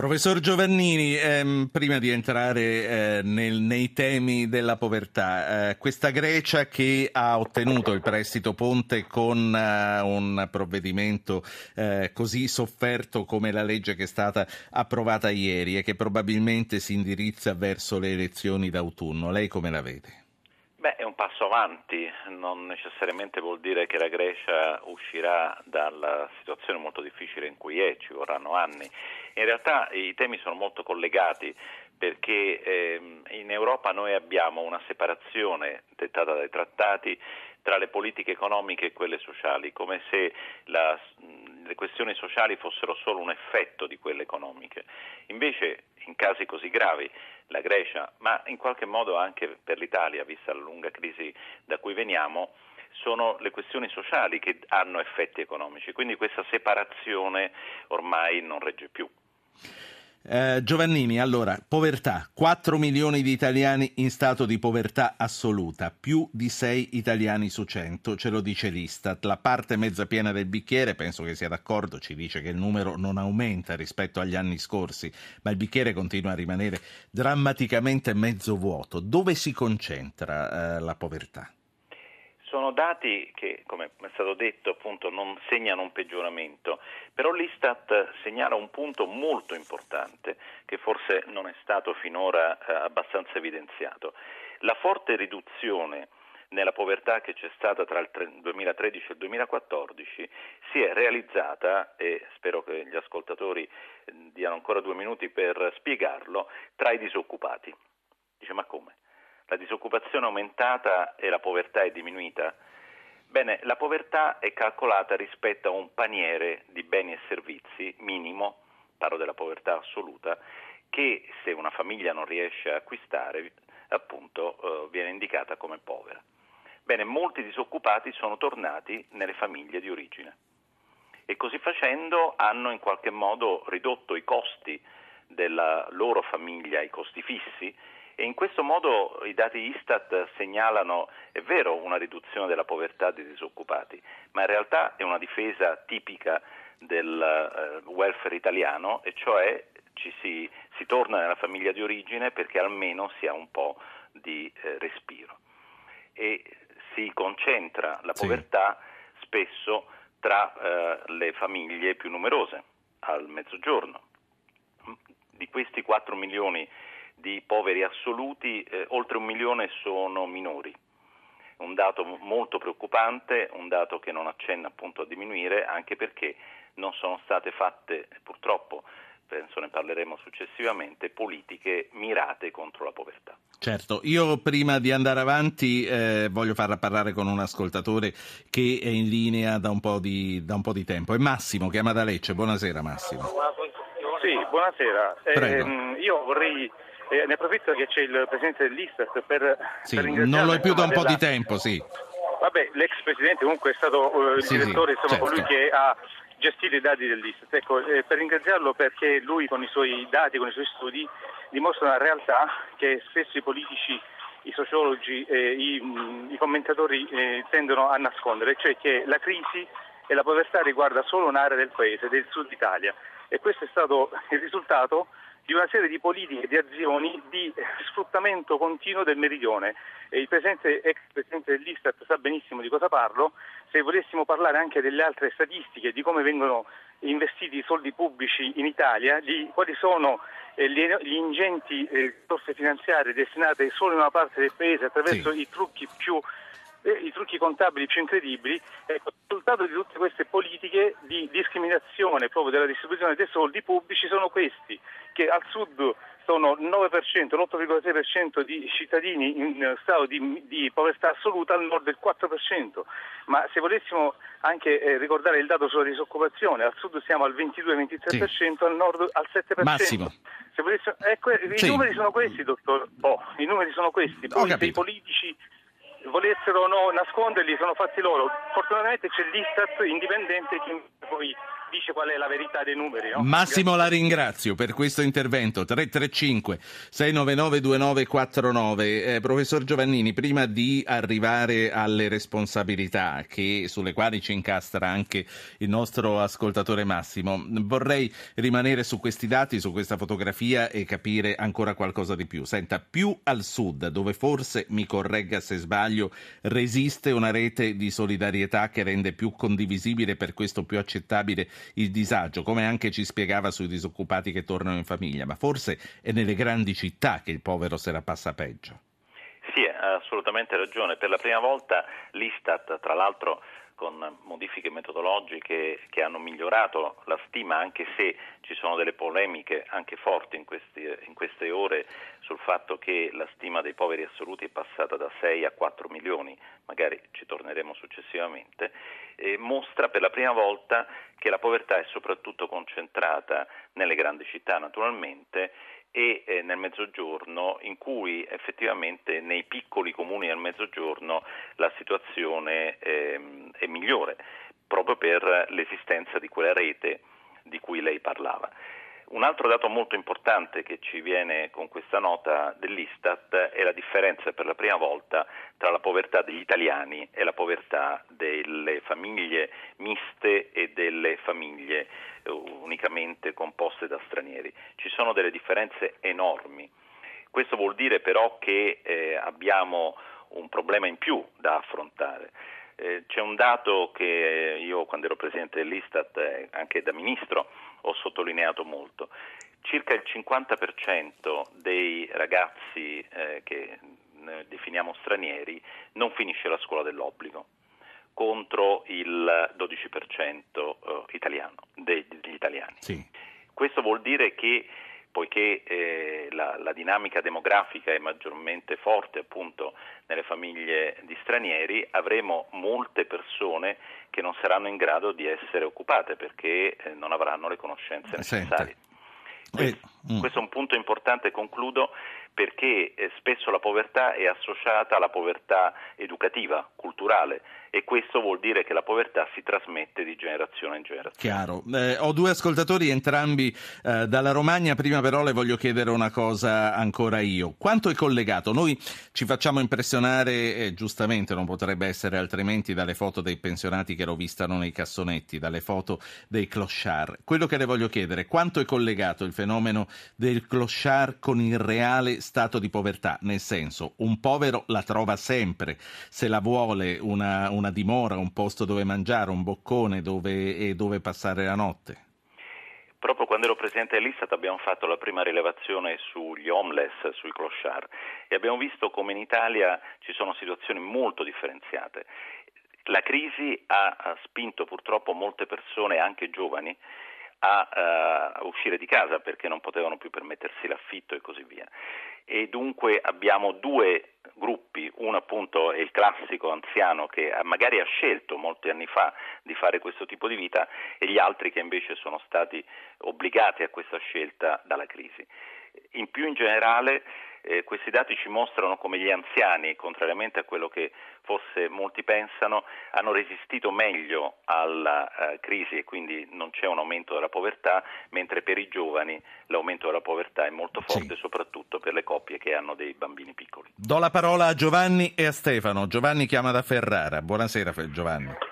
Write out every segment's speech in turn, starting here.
Professor Giovannini, ehm, prima di entrare eh, nel, nei temi della povertà, eh, questa Grecia che ha ottenuto il prestito ponte con eh, un provvedimento eh, così sofferto come la legge che è stata approvata ieri e che probabilmente si indirizza verso le elezioni d'autunno, lei come la vede? Beh, è un passo avanti, non necessariamente vuol dire che la Grecia uscirà dalla situazione molto difficile in cui è, ci vorranno anni. In realtà i temi sono molto collegati perché eh, in Europa noi abbiamo una separazione dettata dai trattati tra le politiche economiche e quelle sociali, come se la, le questioni sociali fossero solo un effetto di quelle economiche. Invece, in casi così gravi, la Grecia, ma in qualche modo anche per l'Italia, vista la lunga crisi da cui veniamo, sono le questioni sociali che hanno effetti economici. Quindi questa separazione ormai non regge più. Eh, Giovannini, allora, povertà, 4 milioni di italiani in stato di povertà assoluta, più di 6 italiani su 100, ce lo dice l'Istat. La parte mezza piena del bicchiere, penso che sia d'accordo, ci dice che il numero non aumenta rispetto agli anni scorsi, ma il bicchiere continua a rimanere drammaticamente mezzo vuoto. Dove si concentra eh, la povertà? Sono dati che, come è stato detto, appunto, non segnano un peggioramento, però l'Istat segnala un punto molto importante che forse non è stato finora eh, abbastanza evidenziato. La forte riduzione nella povertà che c'è stata tra il 2013 e il 2014 si è realizzata, e spero che gli ascoltatori eh, diano ancora due minuti per spiegarlo, tra i disoccupati. Dice ma come? La disoccupazione è aumentata e la povertà è diminuita? Bene, la povertà è calcolata rispetto a un paniere di beni e servizi minimo, parlo della povertà assoluta, che se una famiglia non riesce a acquistare, appunto, eh, viene indicata come povera. Bene, molti disoccupati sono tornati nelle famiglie di origine e così facendo hanno in qualche modo ridotto i costi della loro famiglia, i costi fissi, e in questo modo i dati Istat segnalano, è vero, una riduzione della povertà dei disoccupati, ma in realtà è una difesa tipica del uh, welfare italiano, e cioè ci si, si, torna nella famiglia di origine perché almeno si ha un po' di eh, respiro. E si concentra la povertà sì. spesso tra eh, le famiglie più numerose, al mezzogiorno. Di questi 4 milioni di poveri assoluti, eh, oltre un milione sono minori. Un dato molto preoccupante, un dato che non accenna appunto a diminuire, anche perché non sono state fatte purtroppo penso ne parleremo successivamente, politiche mirate contro la povertà. Certo, io prima di andare avanti eh, voglio farla parlare con un ascoltatore che è in linea da un po' di, un po di tempo. È Massimo, chiama da Lecce. Buonasera Massimo. Sì, buonasera. Eh, io vorrei eh, ne approfitto che c'è il presidente dell'Istat per, sì, per Non lo è più da un po' di tempo, sì. Vabbè, l'ex presidente comunque è stato uh, il sì, direttore, sì, insomma, certo. colui che ha gestito i dati dell'Istat. Ecco, eh, per ringraziarlo perché lui con i suoi dati, con i suoi studi, dimostra una realtà che spesso i politici i sociologi e i, i, commentatori eh, tendono a nascondere, cioè che la crisi e la povertà riguarda solo un'area del paese, del sud Italia e questo è stato il risultato di una serie di politiche, di azioni di sfruttamento continuo del meridione. E il presidente, ex presidente dell'Istat sa benissimo di cosa parlo, se volessimo parlare anche delle altre statistiche, di come vengono investiti i soldi pubblici in Italia, di quali sono eh, gli, gli, ingenti eh, risorse finanziarie destinate solo in una parte del paese attraverso sì. i trucchi più i trucchi contabili più incredibili, ecco, il risultato di tutte queste politiche di discriminazione proprio della distribuzione dei soldi pubblici sono questi, che al sud sono il 9%, l'8,6% di cittadini in stato di, di, povertà assoluta, al nord del 4%. Ma se volessimo anche eh, ricordare il dato sulla disoccupazione, al sud siamo al 22-23%, sì. al nord al 7%. Massimo. Volessimo, ecco, I sì. numeri sono questi, dottor Oh, i numeri sono questi. Poi i politici volessero no, nasconderli sono fatti loro. Fortunatamente c'è l'Istat indipendente che poi dice qual è la verità dei numeri. No? Massimo la ringrazio per questo intervento. 335 699 2949. Eh, professor Giovannini, prima di arrivare alle responsabilità che, sulle quali ci incastra anche il nostro ascoltatore Massimo, vorrei rimanere su questi dati, su questa fotografia e capire ancora qualcosa di più. Senta, più al sud, dove forse mi corregga se sbaglio, resiste una rete di solidarietà che rende più condivisibile per questo più accettabile il disagio, come anche ci spiegava sui disoccupati che tornano in famiglia, ma forse è nelle grandi città che il povero se la passa peggio. Sì, ha assolutamente ragione. Per la prima volta l'Istat, tra l'altro con modifiche metodologiche che hanno migliorato la stima, anche se ci sono delle polemiche anche forti in, questi, in, queste ore sul fatto che la stima dei poveri assoluti è passata da 6 a 4 milioni, magari ci torneremo successivamente, eh, mostra per la prima volta che la povertà è soprattutto concentrata nelle grandi città naturalmente e eh, nel mezzogiorno in cui effettivamente nei piccoli comuni del mezzogiorno la situazione ehm, è migliore proprio per l'esistenza di quella rete di cui lei parlava. Un altro dato molto importante che ci viene con questa nota dell'Istat è la differenza per la prima volta tra la povertà degli italiani e la povertà delle famiglie miste e delle famiglie eh, unicamente composte da stranieri. Ci sono delle differenze enormi. Questo vuol dire però che eh, abbiamo un problema in più da affrontare. Eh, c'è un dato che io quando ero presidente dell'Istat, eh, anche da ministro, ho sottolineato molto. Circa il 50% dei ragazzi eh, che definiamo stranieri non finisce la scuola dell'obbligo contro il 12% eh, italiano, degli italiani. Sì. Questo vuol dire che poiché eh, la, la, dinamica demografica è maggiormente forte appunto nelle famiglie di stranieri, avremo molte persone che non saranno in grado di essere occupate perché eh, non avranno le conoscenze necessarie. Questo, eh, mm. questo, è un punto importante, concludo, perché eh, spesso la povertà è associata alla povertà educativa, culturale e questo vuol dire che la povertà si trasmette di generazione in generazione. Chiaro. Eh, ho due ascoltatori, entrambi eh, dalla Romagna, prima però le voglio chiedere una cosa ancora io. Quanto è collegato? Noi ci facciamo impressionare, eh, giustamente non potrebbe essere altrimenti, dalle foto dei pensionati che rovistano nei cassonetti, dalle foto dei clochard. Quello che le voglio chiedere, quanto è collegato il fenomeno del clochard con il reale stato di povertà? Nel senso, un povero la trova sempre, se la vuole una, una dimora, un posto dove mangiare, un boccone dove, e dove passare la notte? Proprio quando ero presidente dell'Istat abbiamo fatto la prima rilevazione sugli homeless, sui clochard e abbiamo visto come in Italia ci sono situazioni molto differenziate. La crisi ha spinto purtroppo molte persone, anche giovani, a, uh, a, uscire di casa perché non potevano più permettersi l'affitto e così via. E dunque abbiamo due gruppi, uno appunto è il classico anziano che magari ha scelto molti anni fa di fare questo tipo di vita e gli altri che invece sono stati obbligati a questa scelta dalla crisi. In più in generale eh, questi dati ci mostrano come gli anziani, contrariamente a quello che forse molti pensano, hanno resistito meglio alla eh, crisi e quindi non c'è un aumento della povertà, mentre per i giovani l'aumento della povertà è molto forte, sì. soprattutto per le coppie che hanno dei bambini piccoli. Do la parola a Giovanni e a Stefano. Giovanni chiama da Ferrara. Buonasera Giovanni.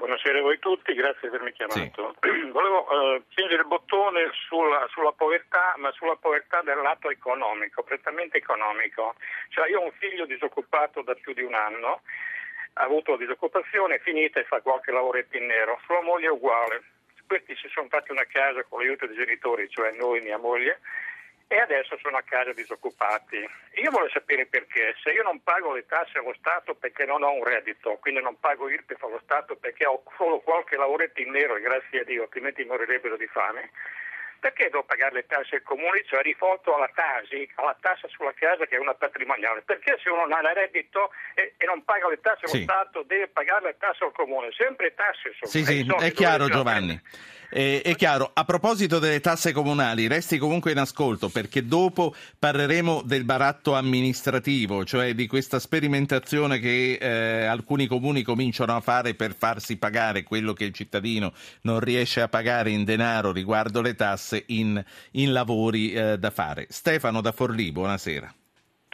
Buonasera a voi tutti, grazie per avermi chiamato. Sì. Volevo uh, il bottone sulla, sulla, povertà, ma sulla povertà del lato economico, prettamente economico. Cioè io ho un figlio disoccupato da più di un anno, ha avuto disoccupazione, è finita e fa qualche lavoretto in nero. Sua moglie è uguale. Questi si sono fatti una casa con l'aiuto dei genitori, cioè noi, mia moglie, e adesso sono a casa disoccupati. Io voglio sapere perché. Se io non pago le tasse allo Stato perché non ho un reddito, quindi non pago IRPEF allo Stato perché ho solo qualche lavoretto in nero grazie a Dio, altrimenti morirebbero di fame, perché devo pagare le tasse al comune? Cioè rifolto alla TASI, alla tassa sulla casa che è una patrimoniale. Perché se uno non ha il reddito e, e, non paga le tasse allo sì. Stato deve pagare le tasse al comune? Sempre tasse sono. Sì, sì, è chiaro Giovanni. Eh, è chiaro, a proposito delle tasse comunali, resti comunque in ascolto perché dopo parleremo del baratto amministrativo, cioè di questa sperimentazione che eh, alcuni comuni cominciano a fare per farsi pagare quello che il cittadino non riesce a pagare in denaro riguardo le tasse in, in lavori eh, da fare. Stefano da Forlì, buonasera.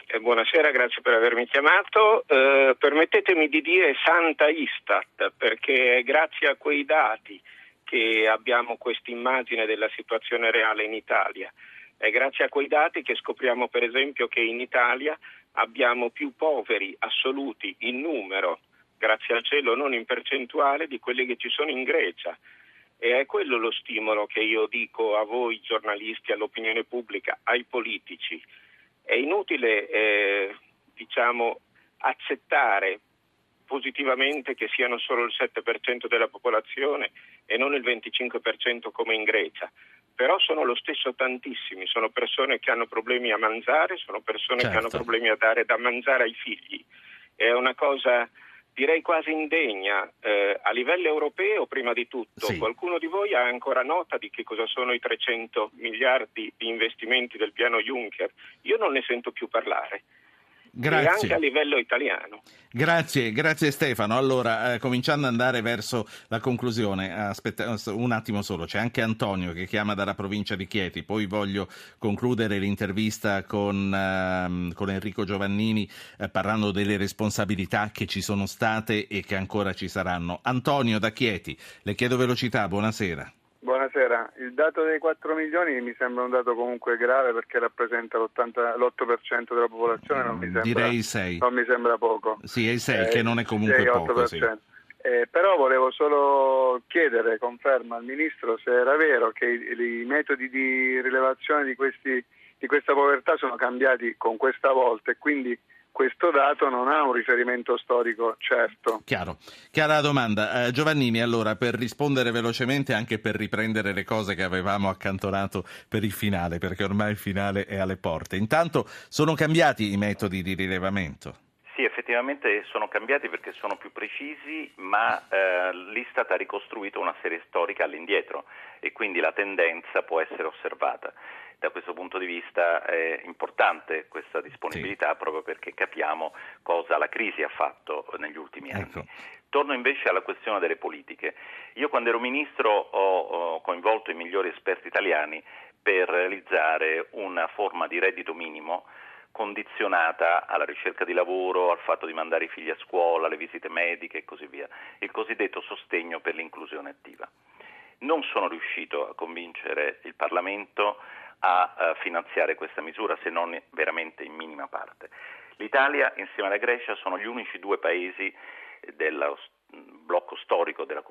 Eh, buonasera, grazie per avermi chiamato. Eh, permettetemi di dire Santa Istat, perché grazie a quei dati che abbiamo questa immagine della situazione reale in Italia. È grazie a quei dati che scopriamo per esempio che in Italia abbiamo più poveri assoluti in numero, grazie al cielo non in percentuale, di quelli che ci sono in Grecia. E è quello lo stimolo che io dico a voi giornalisti, all'opinione pubblica, ai politici è inutile eh, diciamo, accettare positivamente che siano solo il 7% della popolazione e non il 25% come in Grecia. Però sono lo stesso tantissimi, sono persone che hanno problemi a mangiare, sono persone certo. che hanno certo. problemi a dare da mangiare ai figli. È una cosa direi quasi indegna eh, a livello europeo prima di tutto. Sì. Qualcuno di voi ha ancora nota di che cosa sono i 300 miliardi di investimenti del piano Juncker? Io non ne sento più parlare. Grazie. E anche a livello italiano. Grazie, grazie Stefano. Allora, eh, cominciando ad andare verso la conclusione, aspetta un attimo solo, c'è anche Antonio che chiama dalla provincia di Chieti, poi voglio concludere l'intervista con, eh, con Enrico Giovannini eh, parlando delle responsabilità che ci sono state e che ancora ci saranno. Antonio da Chieti, le chiedo velocità, buonasera. Buonasera, il dato dei 4 milioni mi sembra un dato comunque grave perché rappresenta l'8% della popolazione, non mi sembra, Direi 6. Non mi sembra poco. Sì, è il 6 eh, che non è comunque 6, poco. Sì. Eh, però volevo solo chiedere conferma al Ministro se era vero che i, i metodi di rilevazione di, questi, di questa povertà sono cambiati con questa volta e quindi questo dato non ha un riferimento storico certo. Chiaro. Chiara domanda. Eh, Giovannini, allora, per rispondere velocemente anche per riprendere le cose che avevamo accantonato per il finale, perché ormai il finale è alle porte. Intanto sono cambiati i metodi di rilevamento? Sì, effettivamente sono cambiati perché sono più precisi, ma eh, l'Istat ha ricostruito una serie storica all'indietro e quindi la tendenza può essere osservata da questo punto di vista è importante questa disponibilità sì. proprio perché capiamo cosa la crisi ha fatto negli ultimi anni. Ecco. Torno invece alla questione delle politiche. Io quando ero ministro ho, ho coinvolto i migliori esperti italiani per realizzare una forma di reddito minimo condizionata alla ricerca di lavoro, al fatto di mandare i figli a scuola, alle visite mediche e così via, il cosiddetto sostegno per l'inclusione attiva. Non sono riuscito a convincere il Parlamento a uh, finanziare questa misura, se non veramente in minima parte. L'Italia insieme alla Grecia sono gli unici due paesi del blocco storico della,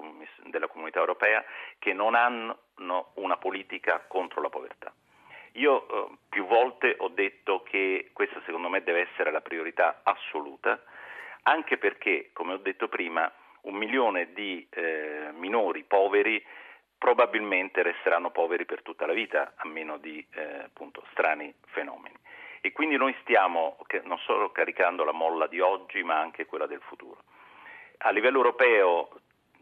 della comunità europea che non hanno una politica contro la povertà. Io eh, più volte ho detto che questa secondo me deve essere la priorità assoluta, anche perché, come ho detto prima, un milione di eh, minori poveri probabilmente resteranno poveri per tutta la vita, a meno di eh, appunto, strani fenomeni. E quindi noi stiamo non solo caricando la molla di oggi, ma anche quella del futuro. A livello europeo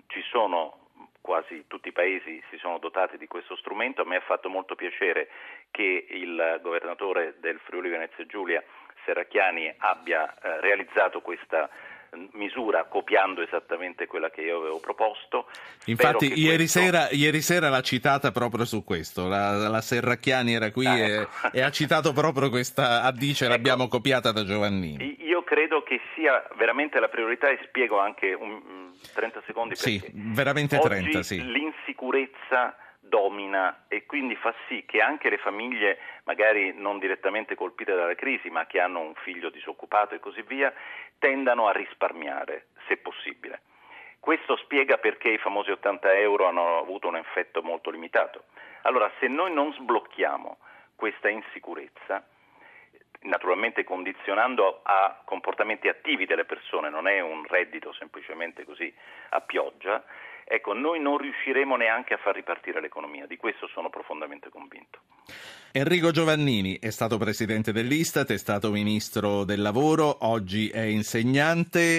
ci sono quasi tutti i paesi si sono dotati di questo strumento. A me ha fatto molto piacere che il governatore del Friuli Venezia Giulia Serracchiani abbia eh, realizzato questa misura copiando esattamente quella che io avevo proposto. Infatti ieri, questo... sera, ieri, sera, l'ha citata proprio su questo, la, la Serracchiani era qui ah, ecco. e, e, ha citato proprio questa, a dice ecco, l'abbiamo copiata da Giovannini. Io credo che sia veramente la priorità e spiego anche un, 30 secondi perché sì, veramente 30, sì. l'insicurezza domina e quindi fa sì che anche le famiglie magari non direttamente colpite dalla crisi ma che hanno un figlio disoccupato e così via tendano a risparmiare se possibile. Questo spiega perché i famosi 80 euro hanno avuto un effetto molto limitato. Allora se noi non sblocchiamo questa insicurezza, naturalmente condizionando a comportamenti attivi delle persone, non è un reddito semplicemente così a pioggia, Ecco, noi non riusciremo neanche a far ripartire l'economia, di questo sono profondamente convinto. Enrico Giovannini è stato presidente dell'Istat, è stato ministro del lavoro, oggi è insegnante.